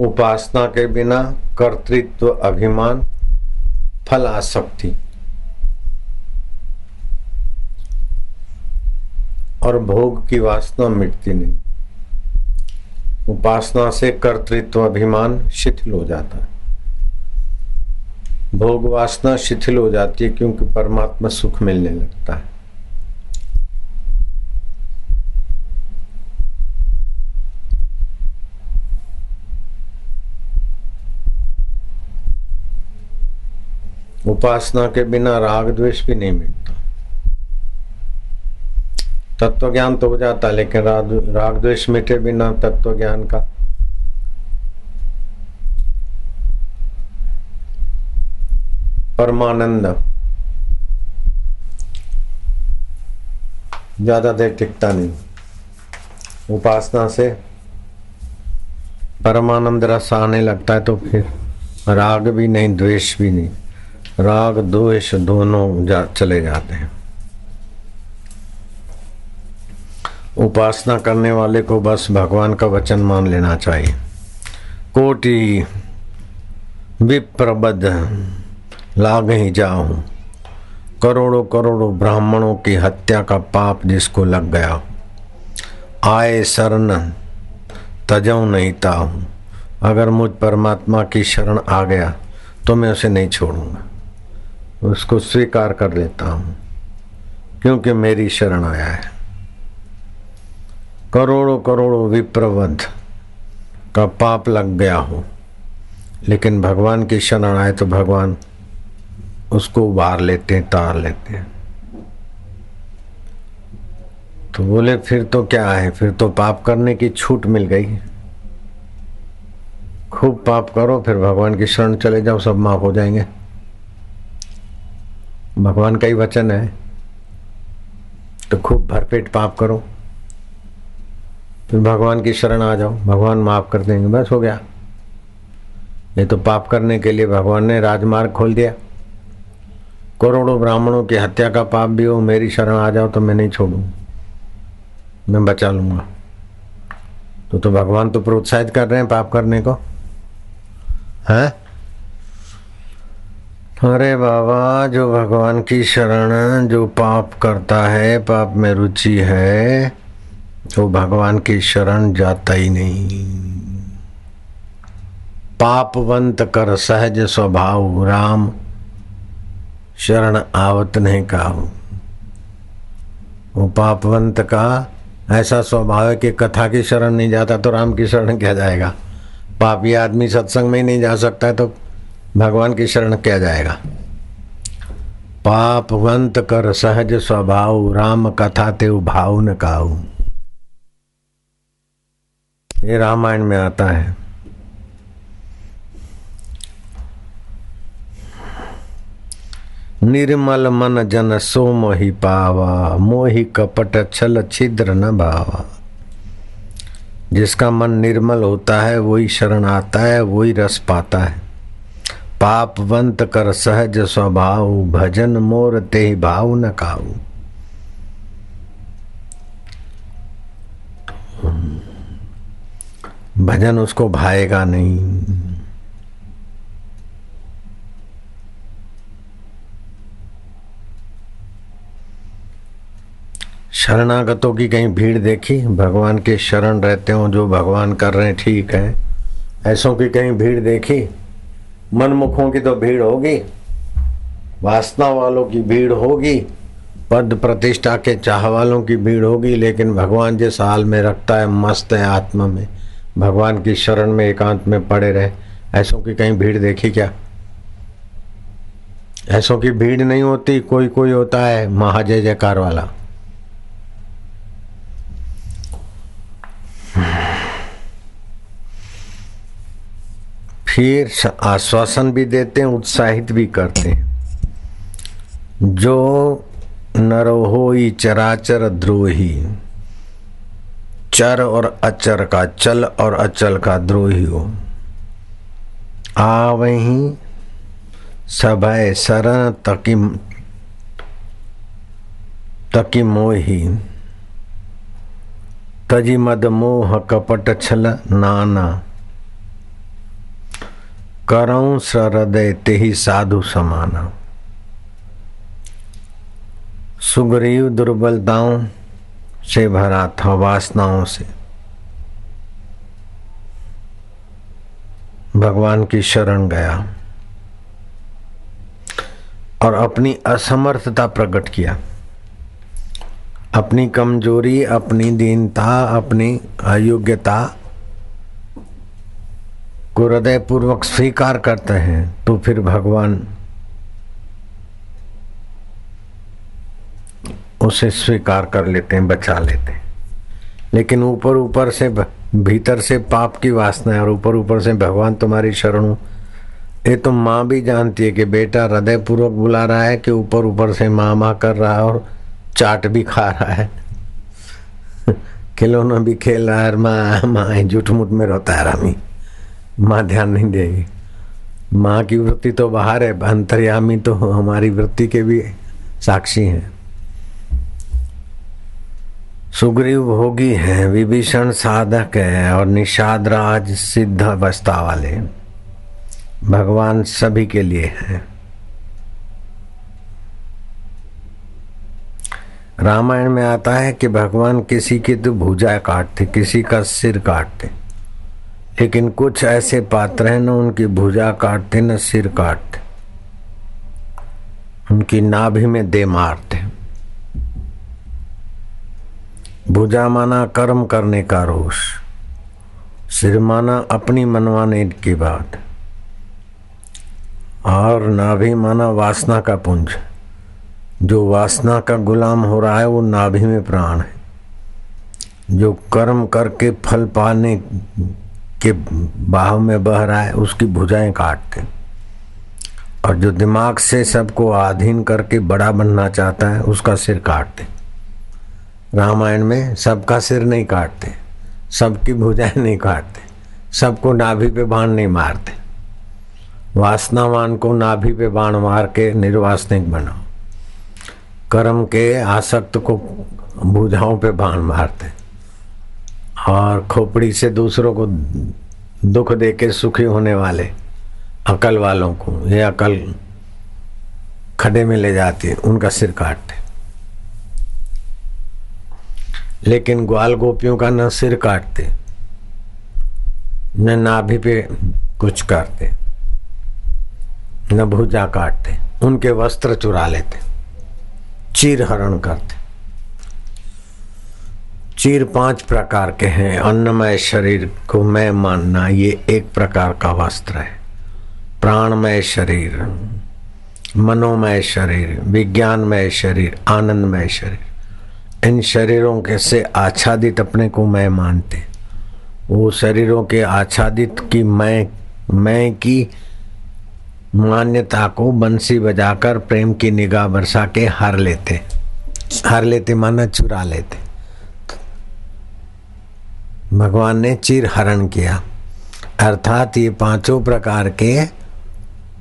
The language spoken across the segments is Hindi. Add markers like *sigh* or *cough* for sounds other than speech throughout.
उपासना के बिना कर्तृत्व अभिमान फल आसक्ति और भोग की वासना मिटती नहीं। उपासना से कर्तृत्व अभिमान शिथिल हो जाता है। भोग वासना शिथिल हो जाती है क्योंकि परमात्मा सुख मिलने लगता है। उपासना के बिना राग द्वेष भी नहीं मिटता तत्व ज्ञान तो हो जाता लेकिन राग द्वेष मिटे बिना तत्व ज्ञान का। परमानंद। ज़्यादा देर टिकता नहीं। उपासना से परमानंद रस आने लगता है तो फिर राग भी नहीं, द्वेष भी नहीं। राग द्वेष दोनों जा, चले जाते हैं। उपासना करने वाले को बस भगवान का वचन मान लेना चाहिए। कोटि विप्रबद्ध लाग ही जाऊँ। करोड़ों करोड़ों ब्राह्मणों की हत्या का पाप जिसको लग गया। आए शरण तजऊ नहीं ताऊं। अगर मुझ परमात्मा की शरण आ गया तो मैं उसे नहीं छोड़ूँगा। उसको स्वीकार कर लेता हूँ, क्योंकि मेरी शरण आया है। करोड़ों करोड़ों विप्रवध का पाप लग गया हो, लेकिन भगवान की शरण आए तो भगवान उसको उबार लेते हैं, तार लेते हैं। तो बोले, फिर तो क्या है? फिर तो पाप करने की छूट मिल गई। खूब पाप करो, फिर भगवान की शरण चले जाओ, सब माफ़ हो जाएँगे। भगवान का ही वचन है तो खूब भरपेट पाप करो। फिर भगवान की शरण आ जाओ, भगवान माफ़ कर देंगे, बस हो गया। ये तो पाप करने के लिए भगवान ने राजमार्ग खोल दिया। करोड़ों ब्राह्मणों की हत्या का पाप भी हो, मेरी शरण आ जाओ तो मैं नहीं छोड़ू। मैं बचा लूँगा। तो तो भगवान तो प्रोत्साहित कर रहे हैं पाप करने को। है? अरे बाबा, जो भगवान की शरण, जो पाप करता है, पाप में रुचि है, वो भगवान की शरण जाता ही नहीं। पापवंत कर सहज स्वभाव, राम शरण आवत नहीं काहू। वो पापवंत का ऐसा स्वभाव है कि कथा की शरण नहीं जाता तो राम की शरण क्या जाएगा? पापी आदमी सत्संग में ही नहीं जा सकता है तो भगवान की शरण क्या जाएगा। पापवंत कर सहज स्वभाव, राम कथा ते भाव न काऊ ये रामायण में आता है। निर्मल मन जन सो मोहि पावा, मोहि कपट छल छिद्र न भावा। जिसका मन निर्मल होता है, वही शरण आता है, वही रस पाता है। पापवंत कर सहज स्वभाव, भजन मोर ते भाव न काऊ। भजन उसको भाएगा नहीं। शरणागतों की कहीं भीड़ देखी? भगवान के शरण रहते हो जो भगवान कर रहे हैं, ठीक है। ऐसों की कहीं भीड़ देखी? मनमुखों की तो भीड़ होगी वासना वालों की भीड़ होगी, पद प्रतिष्ठा के चाह वालों की भीड़ होगी, लेकिन भगवान जिस हाल में रखता है, मस्त है आत्मा में। भगवान की शरण में एकांत में पड़े रहे। ऐसों की कहीं भीड़ देखी क्या? ऐसों की भीड़ नहीं होती कोई कोई होता है महाजय जयकार वाला। फिर आश्वासन भी देते हैं, उत्साहित भी करते हैं। जो नरहोई चराचर द्रोही, चर और अचर का चल और अचल का द्रोही हो। आ वही सभय शरण तकी तकी मोही। तजी मद मोह कपट छल नाना करऊं सरदय ते ही साधु समाना। सुग्रीव दुर्बलताओं से भरा था वासनाओं से। भगवान की शरण गया और अपनी असमर्थता प्रकट किया। अपनी कमज़ोरी, अपनी दीनता, अपनी अयोग्यता को हृदय पूर्वक स्वीकार करते हैं तो फिर भगवान उसे स्वीकार कर लेते हैं, बचा लेते हैं। लेकिन ऊपर ऊपर से भीतर से पाप की वासना है, और ऊपर ऊपर से भगवान तुम्हारी शरण, ये तो माँ भी जानती है कि बेटा हृदय पूर्वक बुला रहा है कि ऊपर ऊपर से माँ माँ कर रहा है और चाट भी खा रहा है। *laughs* खिलौना भी खेल रहा है माँ माँ झूठ मुठ में रोता है रामी। माँ ध्यान नहीं देगी। माँ की वृत्ति तो बाहर है, अंतर्यामी तो हमारी वृत्ति के भी साक्षी हैं। सुग्रीव भोगी है, विभीषण साधक है और निषाद राज सिद्ध अवस्था वाले। भगवान सभी के लिए है। रामायण में आता है कि भगवान किसी की तो भुजा काटते, किसी का सिर काटते। लेकिन कुछ ऐसे पात्र हैं ना उनकी भुजा काटते, न सिर काटते। उनकी नाभि में दे मारते। भुजा माना कर्म करने का रोष, सिर माना अपनी मनवाने की बात, और नाभि माना वासना का पुंज। जो वासना का गुलाम हो रहा है, वो नाभि में प्राण है। जो कर्म करके फल पाने के बाह में बह रहा है, उसकी भुजाएँ काटते और जो दिमाग से सबको आधीन करके बड़ा बनना चाहता है, उसका सिर काटते रामायण में सबका सिर नहीं काटते सबकी भुजाएँ नहीं काटते सबको नाभि पे बाण नहीं मारते वासनावान को नाभि पे बाण मार के निर्वासनिक बनाओ। कर्म के आसक्त को भुजाओं पे बाण मारते और खोपड़ी से दूसरों को दुख दे के सुखी होने वाले अकल वालों को, ये अकल खडे में ले जाती है, उनका सिर काटते लेकिन ग्वाल गोपियों का न सिर काटते, न नाभि पे कुछ करते, न भुजा काटते, उनके वस्त्र चुरा लेते, चीर हरण करते। चीर पाँच प्रकार के हैं। अन्नमय शरीर को मैं मानना ये एक प्रकार का वस्त्र है। प्राणमय शरीर, मनोमय शरीर, विज्ञानमय शरीर, आनंदमय शरीर। इन शरीरों के से आच्छादित अपने को मैं मानते। वो शरीरों के आच्छादित की मैं मैं की मान्यता को बंसी बजाकर प्रेम की निगाह बरसा के हर लेते। हर लेते माना चुरा लेते। भगवान ने चिर हरण किया। अर्थात ये पाँचों प्रकार के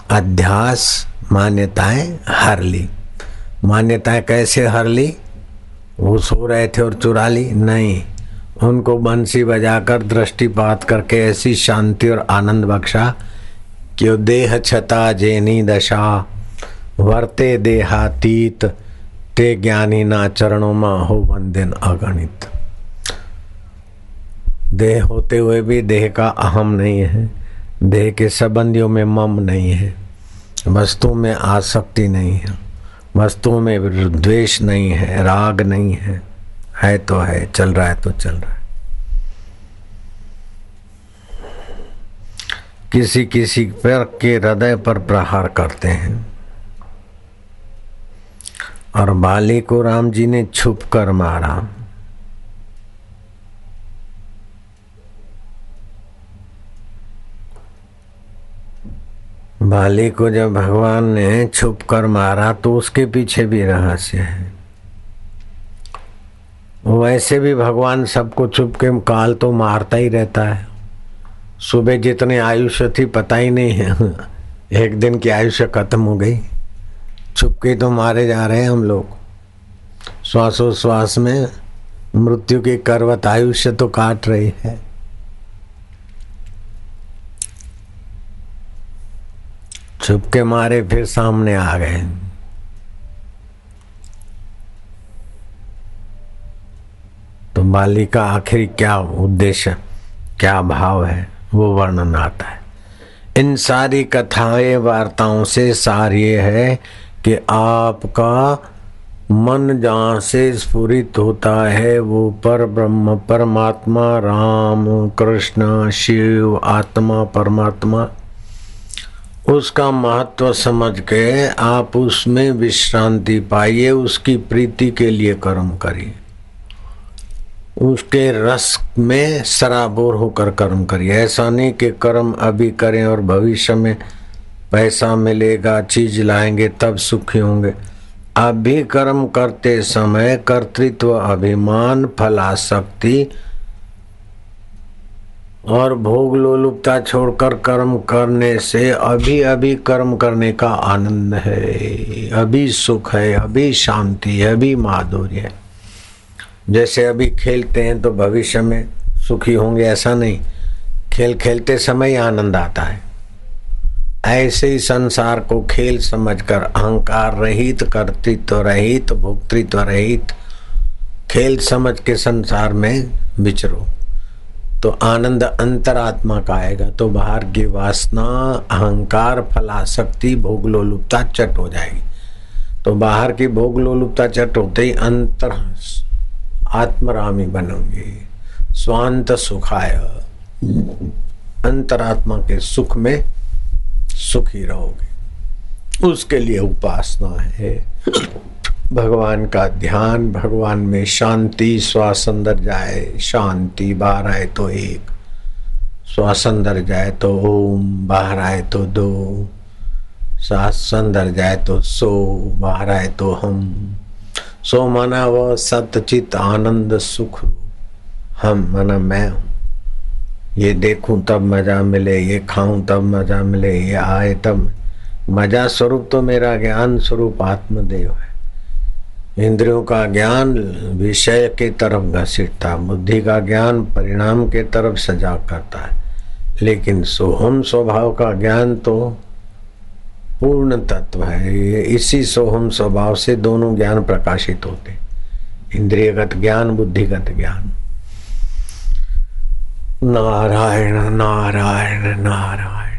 अध्यास मान्यताएँ हर ली। मान्यताएँ कैसे हर ली? वो सो रहे थे और चुरा ली? नहीं। उनको बंसी बजाकर दृष्टिपात करके ऐसी शांति और आनंद बख्शा कि देह छता जेनी दशा, वर्ते देहातीत, ते ज्ञानी ना चरणों में हो वंदन अगणित। देह होते हुए भी देह का अहम नहीं है। देह के संबंधियों में मम नहीं है। वस्तु में आसक्ति नहीं है। वस्तुओं में द्वेष नहीं है, राग नहीं है। है तो है, चल रहा है तो चल रहा है। किसी किसी पर के हृदय पर प्रहार करते हैं। और बाली को राम जी ने छुप कर मारा। बाली को जब भगवान ने छुप कर मारा तो उसके पीछे भी रहस्य है। वैसे भी भगवान सबको छुप के काल तो मारता ही रहता है। सुबह जितने आयुष्य थी पता ही नहीं है। *laughs* एक दिन की आयुष्य खत्म हो गई। छुप के तो मारे जा रहे हैं हम लोग। श्वासोश्वास में मृत्यु की करवत आयुष्य तो काट रही है। चुपके मारे फिर सामने आ गए। तो बाली का आखिर क्या उद्देश्य, क्या भाव है? वो वर्णन आता है। इन सारी कथाएँ, वार्ताओं से सार ये है कि आपका मन जहाँ से स्फुरित होता है, वो पर ब्रह्म, परमात्मा, राम, कृष्ण, शिव, आत्मा, परमात्मा उसका महत्व समझ के आप उसमें विश्रांति पाइए, उसकी प्रीति के लिए कर्म करिए। उसके रस में सराबोर होकर कर्म करिए। ऐसा नहीं कि कर्म अभी करें और भविष्य में पैसा मिलेगा, चीज़ लाएँगे, तब सुखी होंगे। अभी कर्म करते समय कर्तृत्व, अभिमान फलाशक्ति और भोग लोलुपता छोड़कर कर्म करने से अभी अभी कर्म करने का आनंद है। अभी सुख है, अभी शांति है, अभी माधुर्य है। जैसे अभी खेलते हैं तो भविष्य में सुखी होंगे, ऐसा नहीं। खेल खेलते समय आनंद आता है। ऐसे ही संसार को खेल समझकर, अहंकार रहित, कर्तृत्व रहित, भोक्तृत्व रहित, खेल समझ के संसार में विचरो। तो आनंद अंतरात्मा का आएगा तो बाहर की वासना, अहंकार, फलाशक्ति भोग लोलुपता चट हो जाएगी। तो बाहर की भोग लोलुपता चट होते ही अंतर आत्मरामी बनोगे। स्वांत सुखाय। अंतरात्मा के सुख में सुखी रहोगे। उसके लिए उपासना है। भगवान का ध्यान, भगवान में शांति, श्वास अंदर जाए, शांति बाहर आए तो एक, श्वास अंदर जाए तो ओम, बाहर आए तो दो सांस अंदर जाए तो सो, बाहर आए तो हम। सो माना वह सतचित आनंद सुख, हम माना मैं हूँ। ये देखूँ तब मज़ा मिले, ये खाऊं तब मज़ा मिले, ये आए तब मज़ा। स्वरूप तो मेरा ज्ञान स्वरूप आत्मदेव है। इंद्रियों का ज्ञान विषय के तरफ़ घसीटता, बुद्धि का ज्ञान परिणाम के तरफ़ सजा करता है। लेकिन सोहम स्वभाव का ज्ञान तो पूर्ण तत्व है। ये इसी सोहम स्वभाव से दोनों ज्ञान प्रकाशित होते इंद्रियगत ज्ञान, बुद्धिगत ज्ञान। नारायण नारायण नारायण।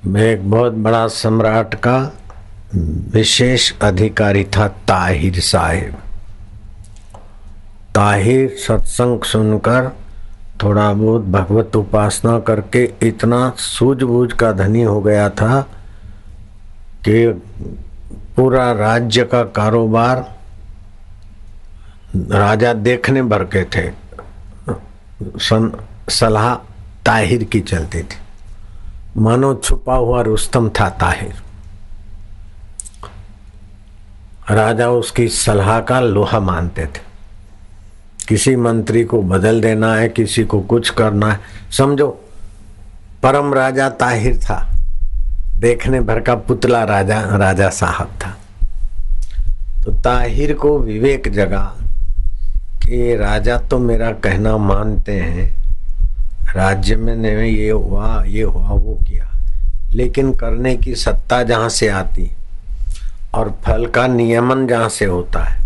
एक बहुत बड़ा सम्राट का विशेष अधिकारी था ताहिर साहिब। ताहिर सत्संग सुनकर थोड़ा बहुत भगवत उपासना करके इतना सूझबूझ का धनी हो गया था कि पूरा राज्य का कारोबार राजा देखने भर के थे। सन, सलाह ताहिर की चलती थी। मानो छुपा हुआ रुस्तम था ताहिर। राजा उसकी सलाह का लोहा मानते थे। किसी मंत्री को बदल देना है, किसी को कुछ करना है। समझो, परम राजा ताहिर था। देखने भर का पुतला राजा राजा साहब था। तो ताहिर को विवेक जगा कि राजा तो मेरा कहना मानते हैं राज्य में ने ये हुआ ये हुआ, वो किया। लेकिन करने की सत्ता जहाँ से आती और फल का नियमन जहाँ से होता है।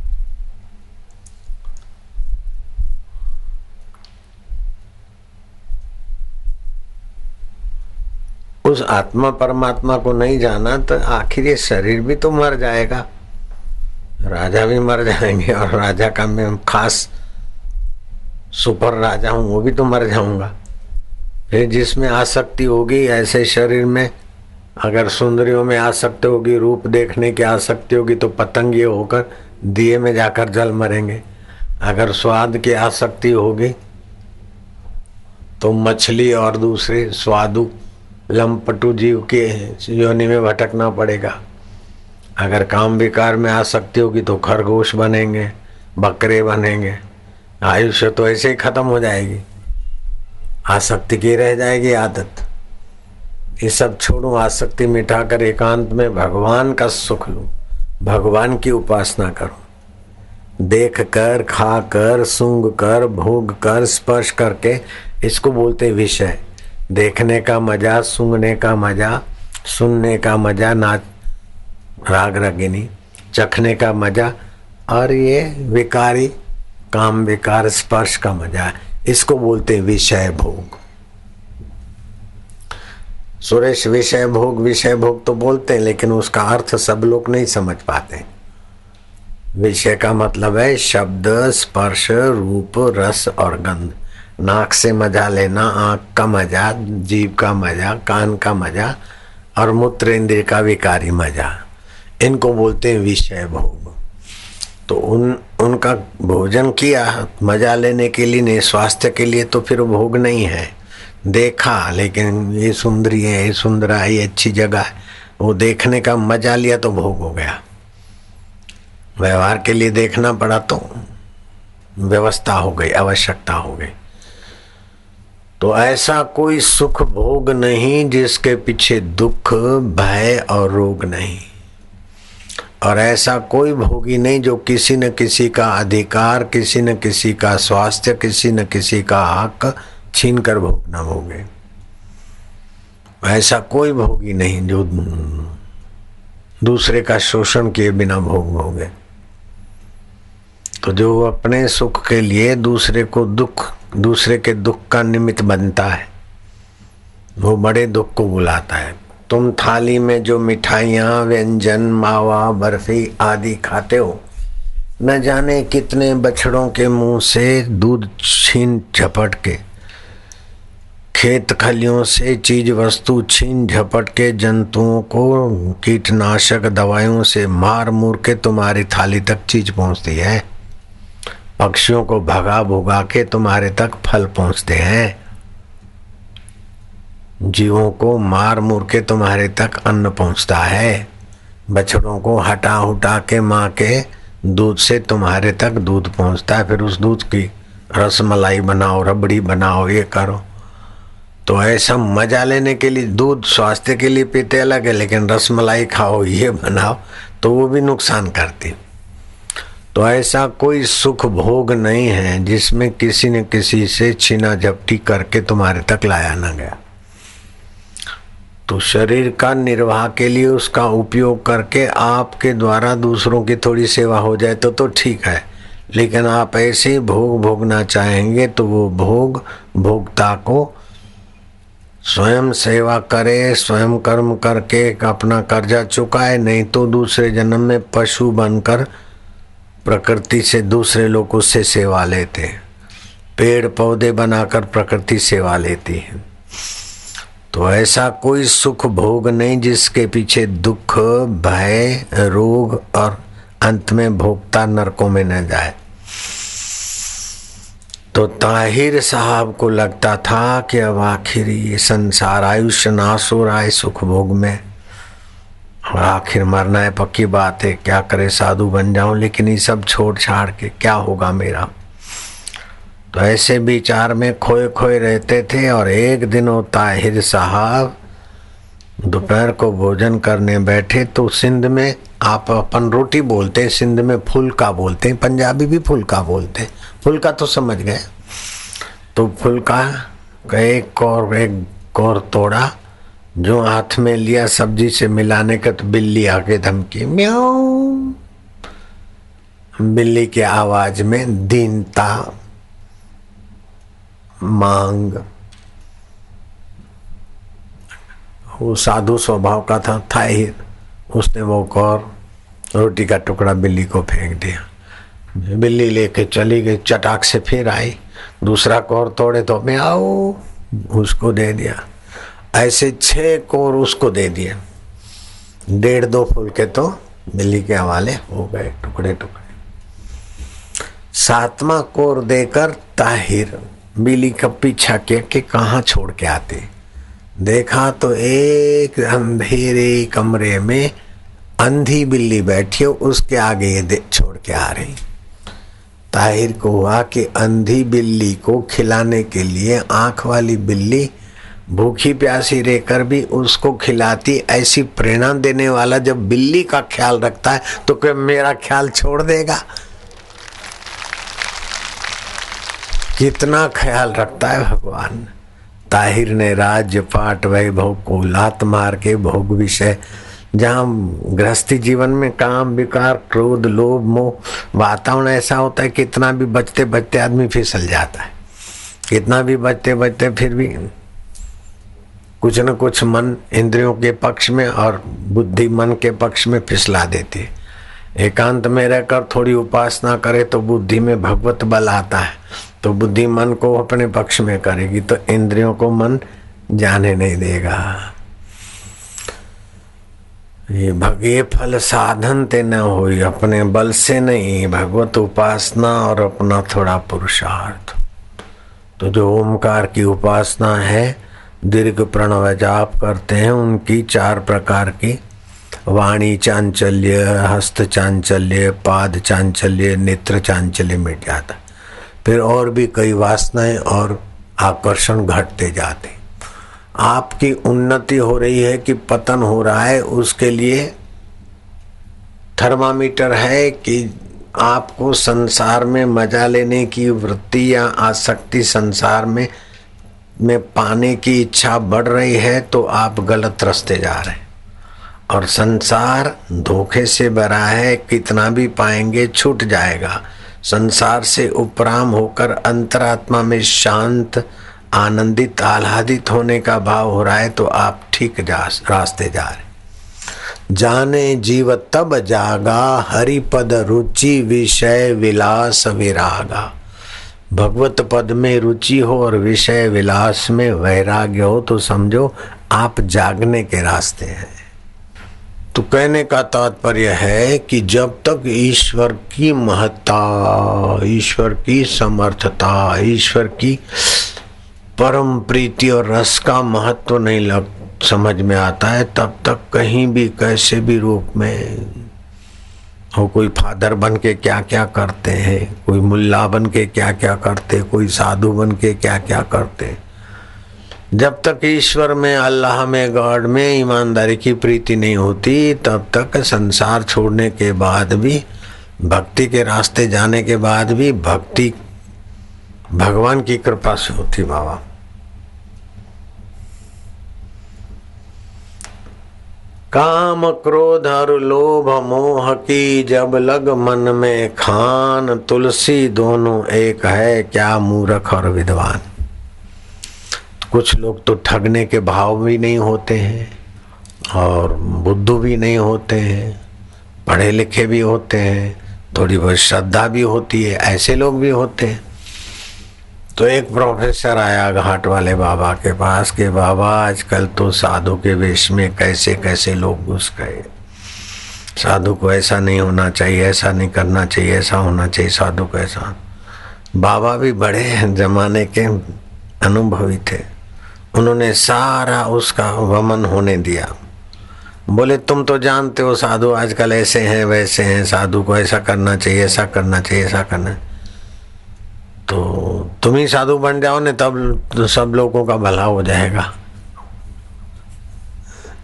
उस आत्मा परमात्मा को नहीं जाना तो आखिर ये शरीर भी तो मर जाएगा। राजा भी मर जाएँगे और राजा का मैं खास सुपर राजा हूँ, वो भी तो मर जाऊँगा। फिर जिसमें आसक्ति होगी, ऐसे शरीर में अगर सुंदरियों में आसक्ति होगी, रूप देखने की आसक्ति होगी तो पतंग ये होकर दिए में जाकर जल मरेंगे। अगर स्वाद की आसक्ति होगी तो मछली और दूसरे स्वादु लमपटू जीव के योनि में भटकना पड़ेगा। अगर काम विकार में आसक्ति होगी तो खरगोश बनेंगे, बकरे बनेंगे। आयुष्य तो ऐसे ही खत्म हो जाएगी। आसक्ति की रह जाएगी आदत। ये सब छोड़ू, आसक्ति मिटाकर एकांत में भगवान का सुख लू, भगवान की उपासना करो। देख कर, खा कर, सूंघ कर, भोग कर, स्पर्श करके इसको बोलते विषय। देखने का मज़ा, सूंघने का मज़ा, सुनने का मज़ा नाच राग रगिनी, चखने का मज़ा, और ये विकारी, काम विकार, स्पर्श का मज़ा। इसको बोलते विषय भोग। सुरेश, विषय भोग विषय भोग तो बोलते हैं, लेकिन उसका अर्थ सब लोग नहीं समझ पाते। विषय का मतलब है शब्द, स्पर्श, रूप, रस और गंध। नाक से मज़ा लेना, आँख का मज़ा जीव का मज़ा, कान का मज़ा और मूत्र इंद्र का विकारी मज़ा। इनको बोलते हैं विषय भोग। तो उन उनका भोजन किया, मज़ा लेने के लिए, नहीं, स्वास्थ्य के लिए तो फिर भोग नहीं है। देखा, लेकिन ये सुंदरी है, ये सुंदरा है, ये अच्छी जगह है। वो देखने का मज़ा लिया तो भोग हो गया। व्यवहार के लिए देखना पड़ा तो व्यवस्था हो गई, आवश्यकता हो गई। तो ऐसा कोई सुख भोग नहीं जिसके पीछे दुख, भय और रोग नहीं। और ऐसा कोई भोगी नहीं जो किसी न किसी का अधिकार, किसी न किसी का स्वास्थ्य, किसी न किसी का हक छीन कर भोग न भोगे। ऐसा कोई भोगी नहीं जो दूसरे का शोषण किए बिना भोग भोगे। तो जो अपने सुख के लिए दूसरे को दुख, दूसरे के दुख का निमित्त बनता है, वो बड़े दुख को बुलाता है। तुम थाली में जो मिठाइयाँ, व्यंजन, मावा, बर्फ़ी आदि खाते हो, न जाने कितने बछड़ों के मुँह से दूध छीन झपट के खेत खलियों से चीज़ वस्तु छीन झपट के जंतुओं को कीटनाशक दवाइयों से मार मूर के तुम्हारी थाली तक चीज़ पहुँचती है। पक्षियों को भगा भुगा के तुम्हारे तक फल पहुँचते हैं। जीवों को मार मुर के तुम्हारे तक अन्न पहुँचता है। बछड़ों को हटा उटा के माँ के दूध से तुम्हारे तक दूध पहुँचता है। फिर उस दूध की रसमलाई बनाओ, रबड़ी बनाओ, ये करो। तो ऐसा मज़ा लेने के लिए, दूध स्वास्थ्य के लिए पीते अलग है, लेकिन रस मलाई खाओ, ये बनाओ तो वो भी नुकसान करती तो ऐसा कोई सुख भोग नहीं है जिसमें किसी न किसी से छीना झपटी करके तुम्हारे तक लाया ना गया। तो शरीर का निर्वाह के लिए उसका उपयोग करके आपके द्वारा दूसरों की थोड़ी सेवा हो जाए तो तो ठीक है। लेकिन आप ऐसे भोग भोगना चाहेंगे तो वो भोग भोगता को स्वयं सेवा करे, स्वयं कर्म करके अपना कर्जा चुकाए, नहीं तो दूसरे जन्म में पशु बनकर प्रकृति से दूसरे लोग उससे सेवा लेते हैं। पेड़ पौधे बनाकर प्रकृति सेवा लेती है। तो ऐसा कोई सुख भोग नहीं जिसके पीछे दुख, भय, रोग और अंत में भोगता नरकों में न जाए। तो ताहिर साहब को लगता था कि अब आखिर ये संसार आयुष्य नाश हो रहा है सुख भोग में। और आखिर मरना है, पक्की बात है, क्या करे साधु बन जाऊँ, लेकिन ये सब छोड़ छाड़ के क्या होगा मेरा? तो ऐसे विचार में खोए खोए रहते थे और एक दिन वो ताहिर साहब दोपहर को भोजन करने बैठे तो सिंध में आप अपन रोटी बोलते हैं सिंध में फुलका बोलते हैं पंजाबी भी फुलका बोलते। हैं फुलका तो समझ गए। तो फुलका एक कौर एक कौर तोड़ा, जो हाथ में लिया सब्ज़ी से मिलाने का तो बिल्ली आके धमकी, म्याऊ। बिल्ली की आवाज़ में दीनता मांग। वो साधु स्वभाव का था था ही। उसने वो कौर, रोटी का टुकड़ा बिल्ली को फेंक दिया। बिल्ली लेके चली गई, चटाक से फिर आई। दूसरा कौर तोड़े तो मैं आओ उसको दे दिया। ऐसे छह कोर उसको दे दिए। डेढ़ दो फूल के तो बिल्ली के हवाले हो गए टुकड़े टुकड़े सातवां कोर देकर ताहिर। बिल्ली का पीछा किया कि कहाँ छोड़ के आते। देखा तो एक अंधेरे कमरे में अंधी बिल्ली बैठी हो, उसके आगे ये छोड़ के आ रही। ताहिर को हुआ कि अंधी बिल्ली को खिलाने के लिए आँख वाली बिल्ली भूखी प्यासी रहकर भी उसको खिलाती, ऐसी प्रेरणा देने वाला जब बिल्ली का ख्याल रखता है तो क्या मेरा ख्याल छोड़ देगा? कितना ख्याल रखता है भगवान। ताहिर ने राज्य पाठ वैभव को लात मार के भोग विषय, जहाँ गृहस्थी जीवन में काम, विकार, क्रोध, लोभ, मोह, वातावरण ऐसा होता है, कितना भी बचते बचते आदमी फिसल जाता है। कितना भी बचते बचते फिर भी कुछ न कुछ मन इंद्रियों के पक्ष में और बुद्धि मन के पक्ष में फिसला देती है। एकांत में रहकर थोड़ी उपासना करे तो बुद्धि में भगवत बल आता है। तो बुद्धि मन को अपने पक्ष में करेगी तो इंद्रियों को मन जाने नहीं देगा। ये भगे फल साधन ते न हो अपने बल से नहीं, भगवत उपासना और अपना थोड़ा पुरुषार्थ। तो जो ओमकार की उपासना है, दीर्घ प्रणव जाप करते हैं, उनकी चार प्रकार की वाणी चांचल्य, हस्त चांचल्य, पाद चांचल्य, नेत्र चांचल्य मिट जाता। फिर और भी कई वासनाएँ और आकर्षण घटते जाते। आपकी उन्नति हो रही है कि पतन हो रहा है, उसके लिए थर्मामीटर है कि आपको संसार में मज़ा लेने की वृत्ति या आसक्ति संसार में में पाने की इच्छा बढ़ रही है तो आप गलत रास्ते जा रहे हैं। और संसार धोखे से भरा है, कितना भी पाएँगे छूट जाएगा। संसार से उपराम होकर अंतरात्मा में शांत, आनंदित, आह्लादित होने का भाव हो रहा है तो आप ठीक रास्ते जा रहे जाने जीव तब जागा, हरिपद रुचि विषय विलास विरागा। भगवत पद में रुचि हो और विषय विलास में वैराग्य हो तो समझो आप जागने के रास्ते हैं। तो कहने का तात्पर्य है कि जब तक ईश्वर की महत्ता, ईश्वर की समर्थता, ईश्वर की परम प्रीति और रस का महत्व नहीं लग, समझ में आता है, तब तक कहीं भी, कैसे भी रूप में हो, कोई फादर बन के क्या क्या करते हैं, कोई मुल्ला बन के क्या क्या करते कोई साधु बन के क्या क्या करते हैं। जब तक ईश्वर में, अल्लाह में, गॉड में ईमानदारी की प्रीति नहीं होती, तब तक संसार छोड़ने के बाद भी, भक्ति के रास्ते जाने के बाद भी भक्ति, भगवान की कृपा से होती बाबा। काम, क्रोध और लोभ, मोह की जब लग मन में खान, तुलसी दोनों एक है, क्या मूर्ख और विद्वान? कुछ लोग तो ठगने के भाव भी नहीं होते हैं और बुद्धू भी नहीं होते हैं, पढ़े लिखे भी होते हैं, थोड़ी बहुत श्रद्धा भी होती है, ऐसे लोग भी होते हैं। तो एक प्रोफेसर आया घाट वाले बाबा के पास के बाबा, आजकल तो साधु के वेश में कैसे कैसे लोग घुस गए। साधु को ऐसा नहीं होना चाहिए, ऐसा नहीं करना चाहिए, ऐसा होना चाहिए, साधु को ऐसा। बाबा भी बड़े जमाने के अनुभवी थे। उन्होंने सारा उसका वमन होने दिया। बोले, तुम तो जानते हो साधु आजकल ऐसे हैं, वैसे हैं, साधु को ऐसा करना चाहिए, ऐसा करना चाहिए, ऐसा करना तो तुम ही साधु बन जाओ ने तब तो सब लोगों का भला हो जाएगा।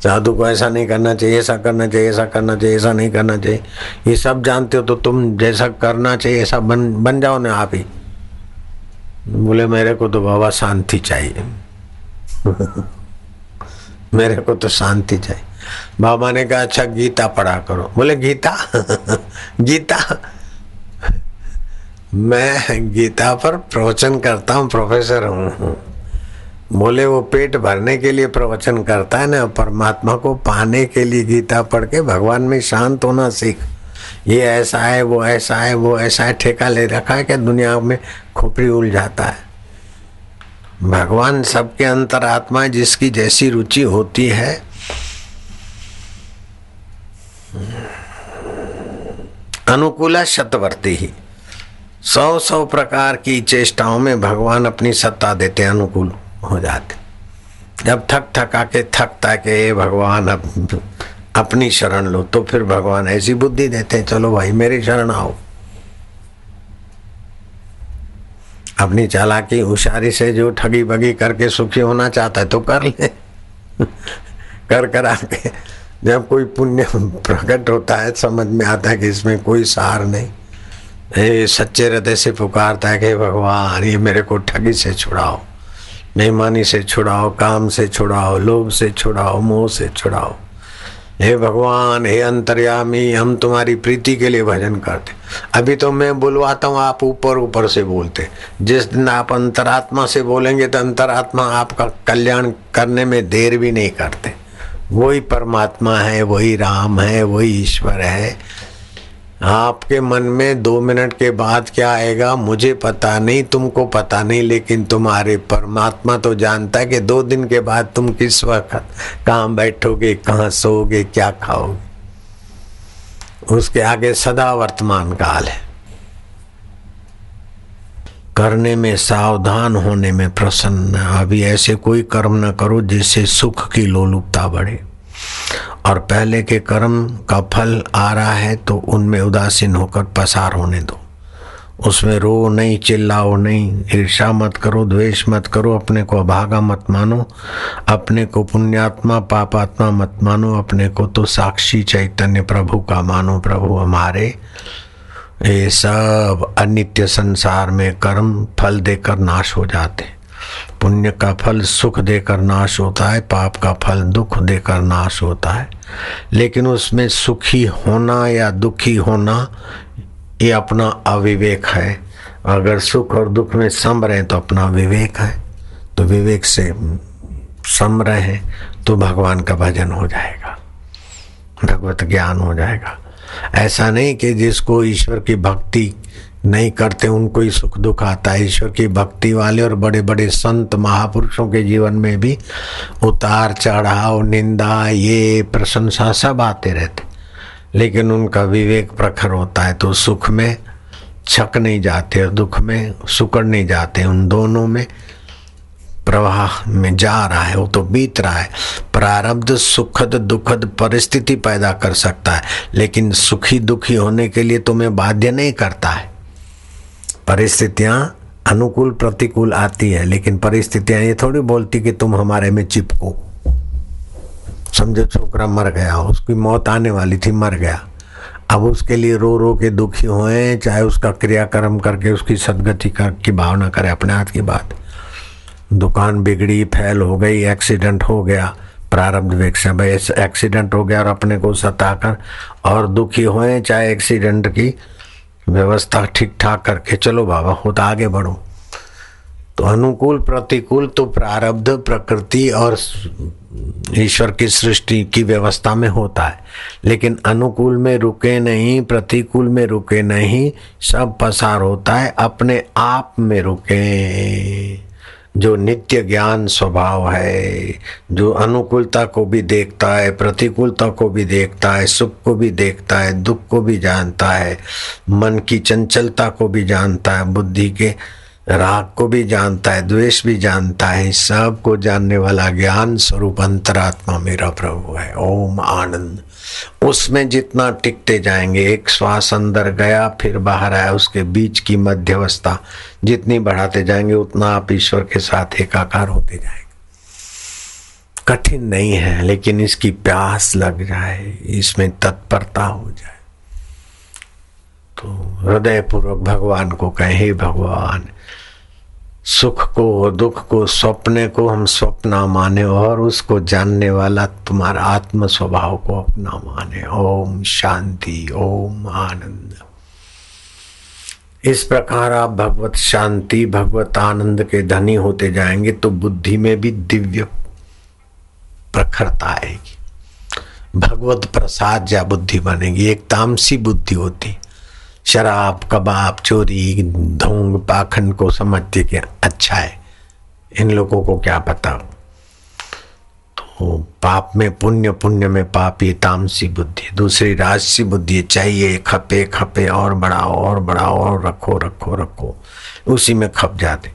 साधु को ऐसा नहीं करना चाहिए, ऐसा करना चाहिए, ऐसा करना चाहिए, ऐसा नहीं करना चाहिए। ये सब जानते हो तो तुम जैसा करना चाहिए, ऐसा बन बन जाओ ना आप ही। बोले, मेरे को तो बाबा शांति चाहिए। *laughs* मेरे को तो शांति चाहिए। बाबा ने कहा अच्छा गीता पढ़ा करो। बोले, गीता? *laughs* गीता? *laughs* मैं गीता पर प्रवचन करता हूँ, प्रोफेसर हूँ। बोले, वो पेट भरने के लिए प्रवचन करता है ना, परमात्मा को पाने के लिए गीता पढ़ के भगवान में शांत होना सीख। ये ऐसा है, वो ऐसा है, वो ऐसा है, ठेका ले रखा है कि दुनिया में खोपड़ी उलझाता है। भगवान सबके अंतर आत्मा जिसकी जैसी रुचि होती है, अनुकूला शतवर्ती ही। सौ सौ प्रकार की चेष्टाओं में भगवान अपनी सत्ता देते अनुकूल हो जाते। जब थक थका के थकता के भगवान, अब अपनी शरण लो तो फिर भगवान ऐसी बुद्धि देते हैं, चलो भाई मेरी शरण आओ। अपनी चालाकी होशियारी से जो ठगी बगी करके सुखी होना चाहता है तो कर ले। *laughs* कर कर आके जब कोई पुण्य प्रकट होता है, समझ में आता है कि इसमें कोई सार नहीं। ये सच्चे हृदय से पुकारता है कि भगवान, ये मेरे को ठगी से छुड़ाओ मेहमानी से छुड़ाओ, काम से छुड़ाओ, लोभ से छुड़ाओ, मोह से छुड़ाओ। हे भगवान, हे अंतर्यामी, हम तुम्हारी प्रीति के लिए भजन करते। अभी तो मैं बुलवाता हूँ, आप ऊपर ऊपर से बोलते। जिस दिन आप अंतरात्मा से बोलेंगे तो अंतरात्मा आपका कल्याण करने में देर भी नहीं करते। वही परमात्मा है, वही राम है, वही ईश्वर है। आपके मन में दो मिनट के बाद क्या आएगा, मुझे पता नहीं, तुमको पता नहीं, लेकिन तुम्हारे परमात्मा तो जानता है कि दो दिन के बाद तुम किस वक्त कहाँ बैठोगे, कहाँ सोओगे, क्या खाओगे। उसके आगे सदा वर्तमान काल है। करने में, सावधान होने में प्रसन्न अभी ऐसे कोई कर्म न करो जिससे सुख की लोलुपता बढ़े। और पहले के कर्म का फल आ रहा है तो उनमें उदासीन होकर पसार होने दो। उसमें रो नहीं, चिल्लाओ नहीं ईर्षा मत करो, द्वेष मत करो, अपने को अभागा मत मानो, अपने को पुण्यात्मा, पापात्मा मत मानो, अपने को तो साक्षी चैतन्य प्रभु का मानो, प्रभु हमारे। ये सब अनित्य संसार में कर्म फल देकर नाश हो जाते। पुण्य का फल, सुख देकर नाश होता है, पाप का फल, दुख देकर नाश होता है। लेकिन उसमें सुखी होना या दुखी होना, ये अपना अविवेक है। अगर सुख और दुख में सम रहे तो अपना विवेक है। तो विवेक से सम रहे तो भगवान का भजन हो जाएगा। भगवत ज्ञान हो जाएगा। ऐसा नहीं कि जिसको ईश्वर की भक्ति नहीं करते, उनको ही सुख दुख आता है। ईश्वर की भक्ति वाले और बड़े बड़े संत महापुरुषों के जीवन में भी उतार चढ़ाव, निंदा, ये प्रशंसा सब आते रहते। लेकिन उनका विवेक प्रखर होता है तो सुख में छक नहीं जाते और दुख में सुकड़ नहीं जाते। उन दोनों में प्रवाह में जा रहा है, वो तो बीत रहा है। प्रारब्ध सुखद दुखद परिस्थिति पैदा कर सकता है, लेकिन सुखी दुखी होने के लिए तुम्हें बाध्य नहीं करता है। परिस्थितियाँ अनुकूल प्रतिकूल आती है, लेकिन परिस्थितियाँ ये थोड़ी बोलती कि तुम हमारे में चिपको। समझो छोकरा मर गया, उसकी मौत आने वाली थी, मर गया। अब उसके लिए रो रो के दुखी हुए, चाहे उसका क्रियाक्रम करके उसकी सदगति कर की भावना करे, अपने हाथ की बात। दुकान बिगड़ी, फैल हो गई, एक्सीडेंट हो गया, प्रारब्ध वेक्षा भाई एक्सीडेंट हो गया और अपने को सताकर और दुखी हुए, चाहे एक्सीडेंट की व्यवस्था ठीक ठाक करके चलो बाबा तो आगे बढ़ो। तो अनुकूल, प्रतिकूल तो प्रारब्ध, प्रकृति और ईश्वर की सृष्टि की व्यवस्था में होता है। लेकिन अनुकूल में रुके नहीं, प्रतिकूल में रुके नहीं, सब पसार होता है, अपने आप में रुके। जो नित्य ज्ञान स्वभाव है, जो अनुकूलता को भी देखता है, प्रतिकूलता को भी देखता है, सुख को भी देखता है, दुख को भी जानता है, मन की चंचलता को भी जानता है, बुद्धि के राग को भी जानता है, द्वेष भी जानता है सबको जानने वाला ज्ञान स्वरूप अंतरात्मा मेरा प्रभु है। ओम आनंद। उसमें जितना टिकते जाएँगे, एक श्वास अंदर गया, फिर बाहर आया, उसके बीच की मध्यवस्था। जितनी बढ़ाते जाएँगे, उतना आप ईश्वर के साथ एकाकार होते जाएँगे। कठिन नहीं है, लेकिन इसकी प्यास लग जाए, इसमें तत्परता हो जाए। तो हृदय पूर्वक भगवान को कहे भगवान सुख को, दुख को स्वप्ने को हम स्वप्ना माने और उसको जानने वाला तुम्हारा आत्म स्वभाव को अपना माने। ओम शांति, ओम आनंद। इस प्रकार आप भगवत शांति, भगवत आनंद के धनी होते जाएँगे तो बुद्धि में भी दिव्य प्रखरता आएगी। भगवत प्रसाद या बुद्धि बनेगी, एक तामसी बुद्धि होती। शराब, कबाब, चोरी ढोंग पाखंड को समझते कि अच्छा है। इन लोगों को क्या पता? तो पाप में, पुण्य पुण्य में पाप ये तामसी बुद्धि, दूसरी राजसी बुद्धि, चाहिए, खपे खपे, और बढ़ाओ और बढ़ाओ, और रखो रखो रखो। उसी में खप जाते।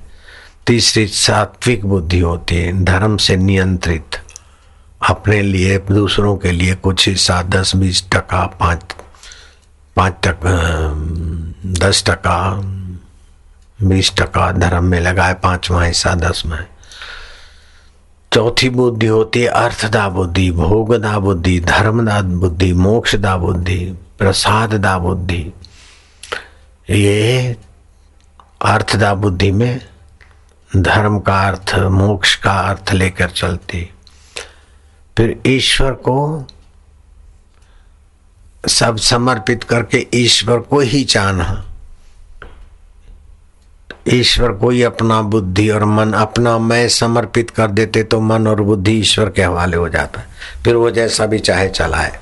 तीसरी सात्विक बुद्धि होती है, धर्म से नियंत्रित। अपने लिए, दूसरों के लिए कुछ हिस्सा, दस, बीस टका, पाँच पाँच टका दस टका, बीस टका धर्म में लगाए, पांचवा हिस्सा दस में चौथी बुद्धि होती है अर्थदा बुद्धि, भोगदा बुद्धि, धर्मदा बुद्धि, मोक्षदा बुद्धि, प्रसाददा बुद्धि। ये अर्थदा बुद्धि में धर्म का अर्थ, मोक्ष का अर्थ लेकर चलती। फिर ईश्वर को सब समर्पित करके ईश्वर को ही चाहना। ईश्वर को ही अपना बुद्धि और मन, अपना मैं समर्पित कर देते तो मन और बुद्धि ईश्वर के हवाले हो जाता। है फिर वो जैसा भी चाहे चलाए।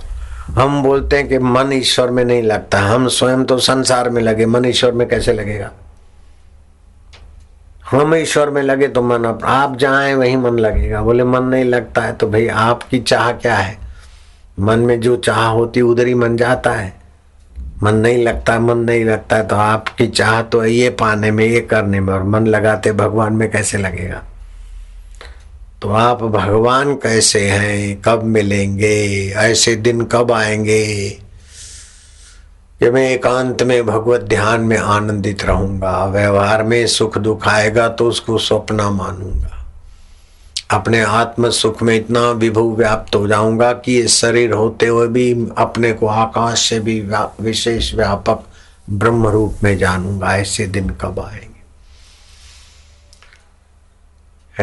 हम बोलते हैं कि मन ईश्वर में नहीं लगता। हम स्वयं तो संसार में लगे। मन ईश्वर में कैसे लगेगा? हम ईश्वर में लगे तो मन आप जहाँ वही मन लगेगा। बोले, मन नहीं लगता है तो भाई आपकी चाह क्या है? मन में जो चाह होती उधर ही मन जाता है। मन नहीं लगता, मन नहीं लगता तो आपकी चाह तो ये पाने में, ये करने में, और मन लगाते भगवान में कैसे लगेगा? तो आप भगवान कैसे हैं, कब मिलेंगे, ऐसे दिन कब आएँगे? कि मैं एकांत में भगवत ध्यान में आनंदित रहूँगा, व्यवहार में सुख दुख आएगा तो उसको स्वप्न मानूँगा। अपने आत्म सुख में इतना विभु व्याप्त हो जाऊँगा कि ये शरीर होते हुए भी अपने को आकाश से भी विशेष व्यापक ब्रह्म रूप में जानूँगा। ऐसे दिन कब आएँगे?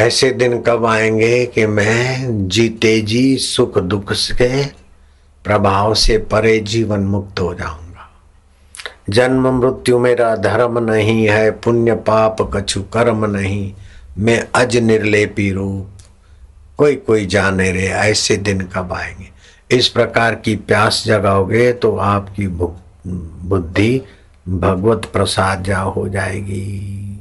ऐसे दिन कब आएँगे कि मैं जीते जी सुख दुख के प्रभाव से परे जीवन मुक्त हो जाऊँगा। जन्म मृत्यु मेरा धर्म नहीं है, पुण्य पाप कछु कर्म नहीं, मैं अज निर्लेपी रूप कोई कोई नहीं रहे, ऐसे दिन कब आएँगे? इस प्रकार की प्यास जगाओगे तो आपकी बुद्धि भगवत प्रसाद जा हो जाएगी।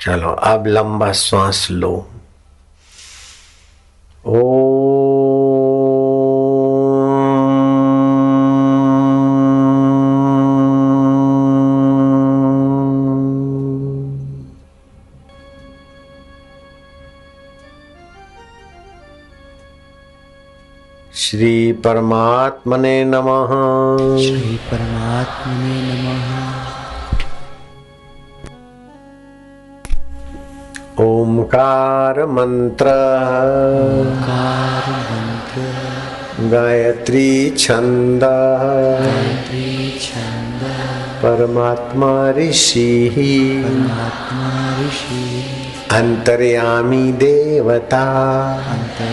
चलो, अब लंबा श्वास लो। ओ श्री परमात्मने नमः। श्री परमात्मने नमः। ओमकार मंत्र। ओंकार मंत्र। गायत्री छंद। गायत्री छंद। परमात्मा ऋषि। परमात्मा ऋषि। अंतर्यामी देवता। अंतर्यामी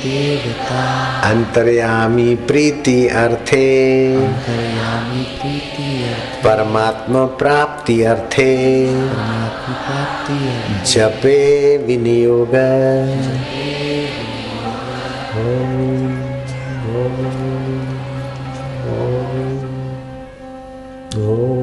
देवता। अंतर्यामी प्रीति अर्थे। अंतर्यामी प्रीति अर्थ। परमात्मा प्राप्ति अर्थे। परमात्मा प्राप्ति अर्थ। जपे विनियोग। ओम, ओम, ओम, ओम,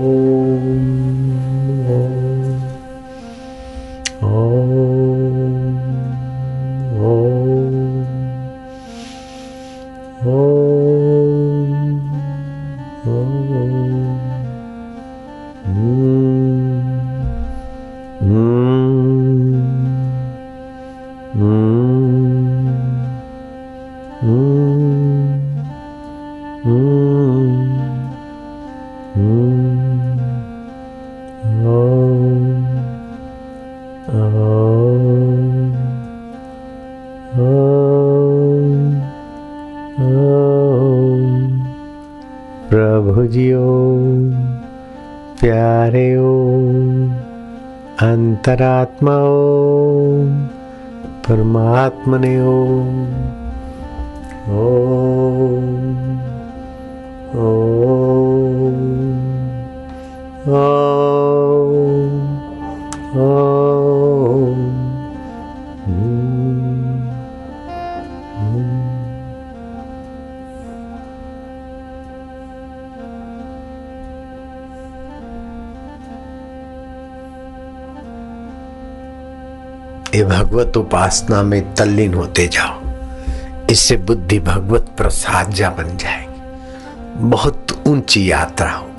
अंतरात्मा ओ परमात्मने ओ। ओ। ओ। ओ। ये भगवत, उपासना में तल्लीन होते जाओ। इससे बुद्धि भगवत प्रसाद जा बन जाएगी। बहुत ऊँची यात्रा होगी।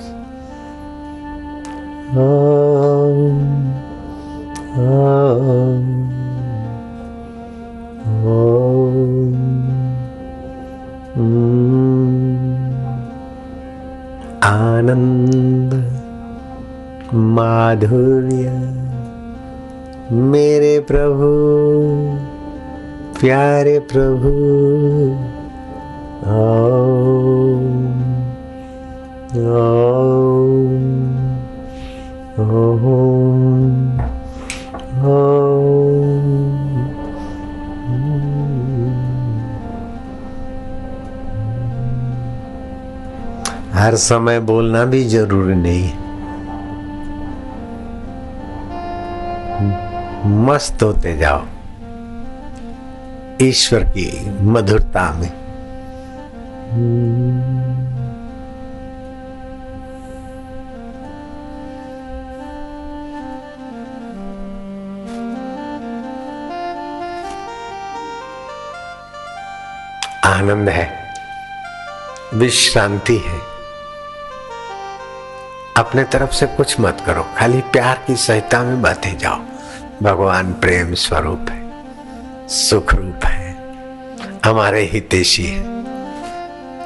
आनंद, माधुर्य मेरे प्रभु प्यारे प्रभु ओम हर समय बोलना भी ज़रूरी नहीं है। मस्त होते जाओ। ईश्वर की मधुरता में। आनंद है, विश्रांति है। अपने तरफ़ से कुछ मत करो, खाली प्यार की सहिता में बातें जाओ। भगवान प्रेम स्वरूप है सुख रूप है, हमारे हितेशी है,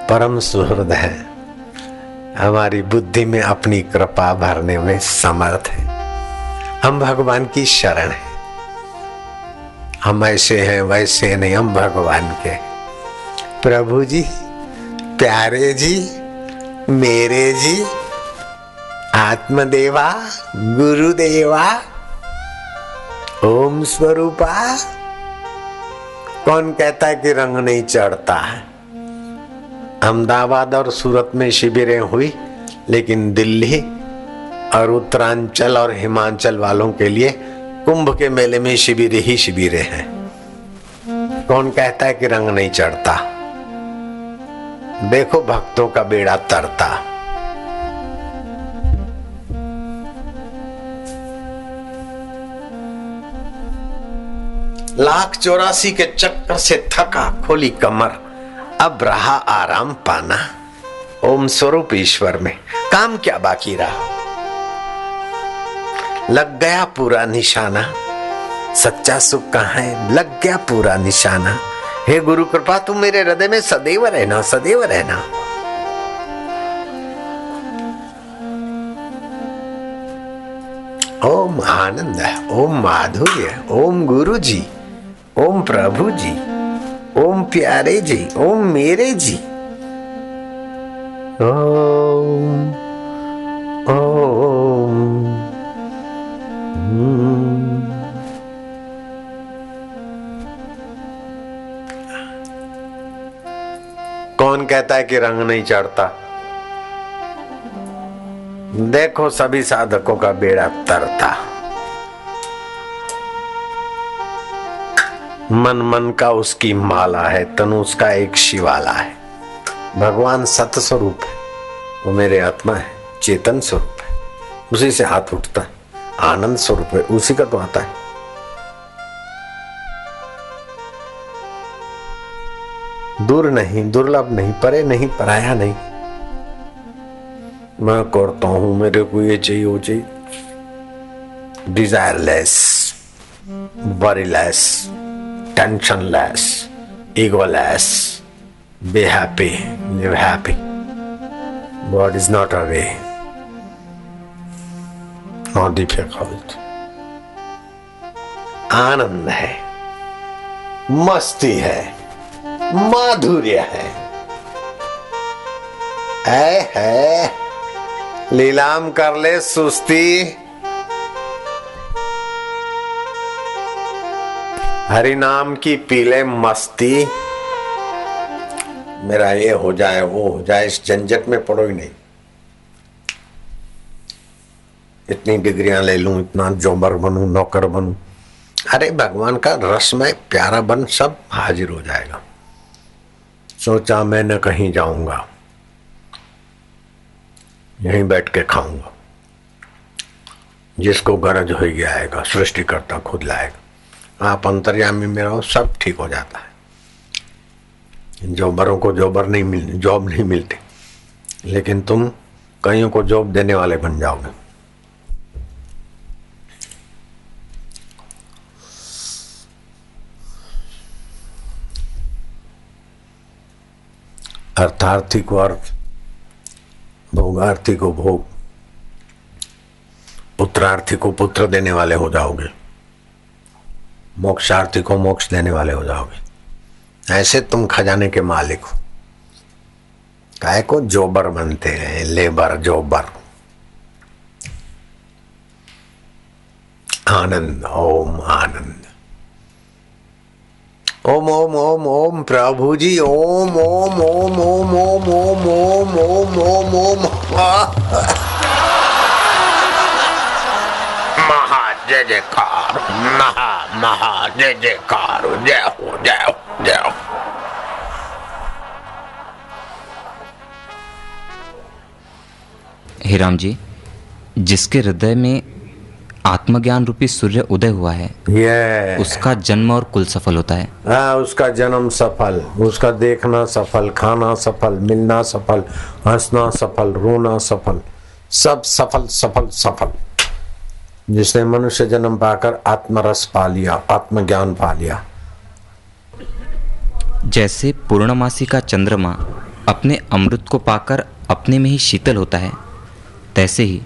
परम सुहृद है, हमारी बुद्धि में अपनी कृपा भरने में समर्थ है। हम भगवान की शरण है। हम ऐसे हैं, वैसे नहीं, हम भगवान के प्रभु जी, प्यारे जी, मेरे जी, आत्मदेवा, गुरुदेवा ओम स्वरूपा। कौन कहता है कि रंग नहीं चढ़ता है? अहमदाबाद और सूरत में शिविरें हुई, लेकिन दिल्ली और उत्तरांचल और हिमाचल वालों के लिए कुंभ के मेले में शिविर ही शिविरें हैं। कौन कहता है कि रंग नहीं चढ़ता? देखो भक्तों का बेड़ा तरता लाख चौरासी के चक्कर से थका खोली कमर। अब रहा आराम पाना। ओम स्वरूप ईश्वर में। काम क्या बाकी रहा? लग गया पूरा निशाना। सच्चा सुख कहा है? लग गया पूरा निशाना। हे गुरु कृपा, तुम मेरे हृदय में सदैव रहना सदैव रहना। ओम आनंद, ओम माधुर्य, ओम गुरु जी ओम प्रभु जी ओम प्यारे जी ओम मेरे जी। ओम ओम। कौन कहता है कि रंग नहीं चढ़ता? देखो सभी साधकों का बेड़ा तरता। मन मन का उसकी माला है, तनु उसका एक शिवाला है। भगवान सत स्वरूप है, वो मेरे आत्मा है, चेतन स्वरूप है। उसी से हाथ उठता है, आनंद स्वरूप है, उसी का तो आता है। दूर नहीं, दुर्लभ नहीं, परे नहीं, पराया नहीं। मैं करता हूँ, मेरे को ये चाहिए, वो चाहिए। Desireless worryless tensionless egoless be happy live happy God is not away. Or difficult. आनंद है मस्ती है माधुर्य है ऐ है लीलाम कर ले सुस्ती हरि नाम की पीले मस्ती। मेरा ये हो जाए, वो हो जाए, इस झंझट में पड़ो ही नहीं। इतनी डिग्रियाँ ले लूँ, इतना जोबर बनूं, नौकर बनूं। अरे भगवान का रसमय प्यारा बन सब हाजिर हो जाएगा। सोचा मैं न कहीं जाऊँगा। यहीं बैठ के खाऊँगा। जिसको गरज हो गया आएगा सृष्टि करता खुद लाएगा। आप अंतर्यामी में रहो, सब ठीक हो जाता है। जॉबरों को जॉबर नहीं मिल, जॉब नहीं मिलती। लेकिन तुम कईयों को जॉब देने वाले बन जाओगे। अर्थार्थी को अर्थ भोगार्थी को भोग पुत्रार्थी को पुत्र देने वाले हो जाओगे। मोक्षार्थी को मोक्ष देने वाले हो जाओगे ऐसे तुम खजाने के मालिक हो काय को जोबर बनते हैं लेबर जोबर आनंद ओम आनंद ओम ओम ओम ओम प्रभु जी ओम ओम ओम ओम ओम ओम ओम ओम ओम ओम महा जय जयकार महा महा जय जयकार जय हो जय हो जय हो हे राम जी जिसके हृदय में आत्मज्ञान रूपी सूर्य उदय हुआ है ये उसका जन्म और कुल सफल होता है। हाँ उसका जन्म सफल उसका देखना सफल खाना सफल मिलना सफल हंसना सफल रोना सफल सब सफल सफल सफल। जिसने मनुष्य जन्म पाकर आत्मरस पा लिया आत्मज्ञान पा लिया। जैसे पूर्णमासी का चंद्रमा अपने अमृत को पाकर अपने में ही शीतल होता है तैसे ही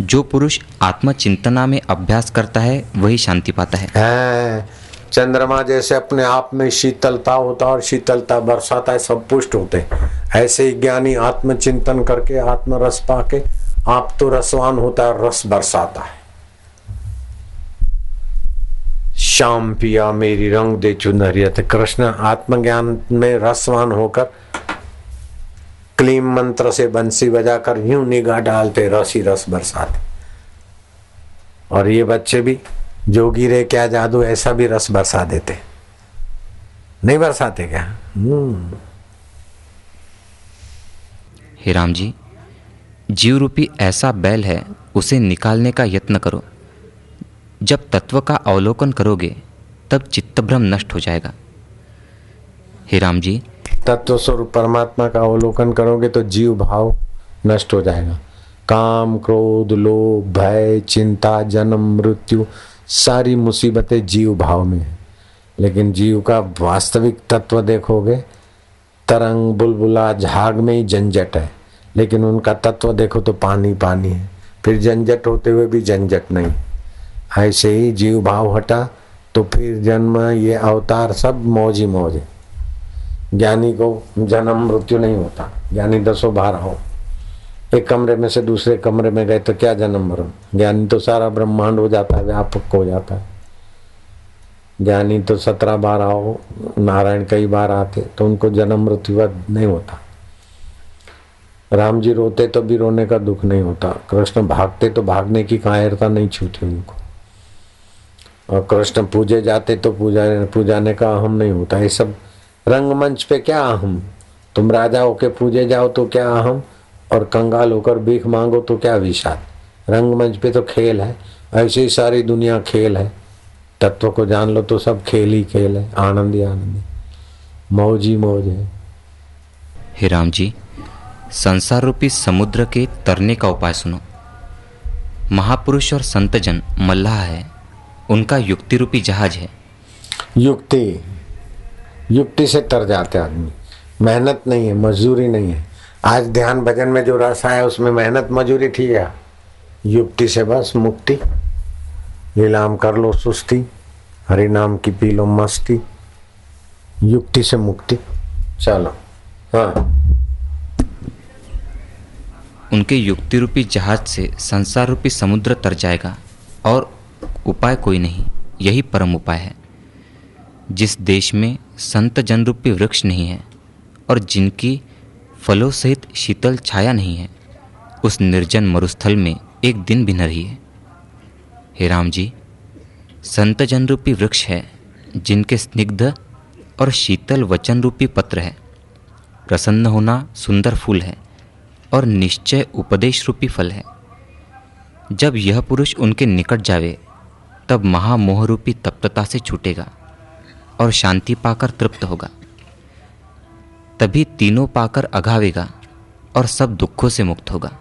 जो पुरुष आत्मचिंतना में अभ्यास करता है वही शांति पाता है। है चंद्रमा जैसे अपने आप में शीतलता होता और शीतलता बरसाता है सब पुष्ट होते ऐसे ही ज्ञानी आत्मचिंतन करके आत्मरस पाके आप तो रसवान होता है रस बरसाता है। श्याम पिया मेरी रंग दे चुनरियत कृष्ण आत्मज्ञान में रसवान होकर क्लीम मंत्र से बंसी बजाकर यूँ निगाह डालते, रसी रस बरसाते। और ये बच्चे भी जोगी रे, क्या जादू, ऐसा भी रस बरसा देते। नहीं बरसाते क्या? हम्म। हे राम जी जीव रूपी ऐसा बैल है, उसे निकालने का यत्न करो। जब तत्व का अवलोकन करोगे, तब चित्तभ्रम नष्ट हो जाएगा। हे राम जी तत्व स्वरूप परमात्मा का अवलोकन करोगे तो जीव भाव नष्ट हो जाएगा। काम, क्रोध, लोभ, भय, चिंता, जन्म, मृत्यु, सारी मुसीबतें जीव भाव में है। लेकिन जीव का वास्तविक तत्व देखोगे, तरंग, बुलबुला, झाग में ही झंझट है। लेकिन उनका तत्व देखो तो पानी पानी है। फिर झंझट होते हुए भी झंझट नहीं। ऐसे ही जीव भाव हटा तो फिर जन्म ये अवतार सब मौज ही मौज है। ज्ञानी को जन्म मृत्यु नहीं होता, ज्ञानी दसों बारह हो। एक कमरे में से दूसरे कमरे में गए तो क्या जन्म मरण? ज्ञानी तो सारा ब्रह्मांड हो जाता है, व्यापक हो जाता है। ज्ञानी तो सत्रह बार आओ, नारायण कई बार आते तो उनको जन्म मृत्यु नहीं होता। राम जी रोते तो भी रोने का दुख नहीं होता, कृष्ण भागते तो भागने की कायरता नहीं छूती उनको। और कृष्ण पूजे जाते तो पूजा, पूजाने का अहम नहीं होता। ये सब रंगमंच पे क्या अहम? तुम राजा होके पूजे जाओ तो क्या अहम? और कंगाल होकर भीख मांगो तो क्या विषाद? रंगमंच पे तो खेल है। ऐसे ही सारी दुनिया खेल है। तत्व को जान लो तो सब खेल ही खेल है। आनंद ही आनंद मौज ही मौज है। हे राम जी, संसार रूपी समुद्र के तरने का उपाय सुनो। महापुरुष और संतजन मल्लाह है। उनका युक्ति रूपी जहाज़ है। युक्ति। युक्ति से तर जाते आदमी। मेहनत नहीं है मजदूरी नहीं है। आज ध्यान भजन में जो रस आया उसमें मेहनत मजूरी थी या युक्ति से बस मुक्ति। लीलाम कर लो सुस्ती। हरि नाम की पी लो मस्ती। युक्ति से मुक्ति। चलो हाँ। उनके युक्ति रूपी जहाज़ से संसार रूपी समुद्र तर जाएगा और उपाय कोई नहीं, यही परम उपाय है। जिस देश में संत जन रूपी वृक्ष नहीं है और जिनकी फलों सहित शीतल छाया नहीं है, उस निर्जन मरुस्थल में एक दिन भी न रही है हे राम जी, संत जन रूपी वृक्ष है, जिनके स्निग्ध और शीतल वचन रूपी पत्र है। प्रसन्न होना सुंदर फूल है और निश्चय उपदेश रूपी फल है। जब यह पुरुष उनके निकट जावे तब महामोहरूपी तप्तता से छूटेगा और शांति पाकर तृप्त होगा। तभी तीनों पाकर अघावेगा और सब दुखों से मुक्त होगा।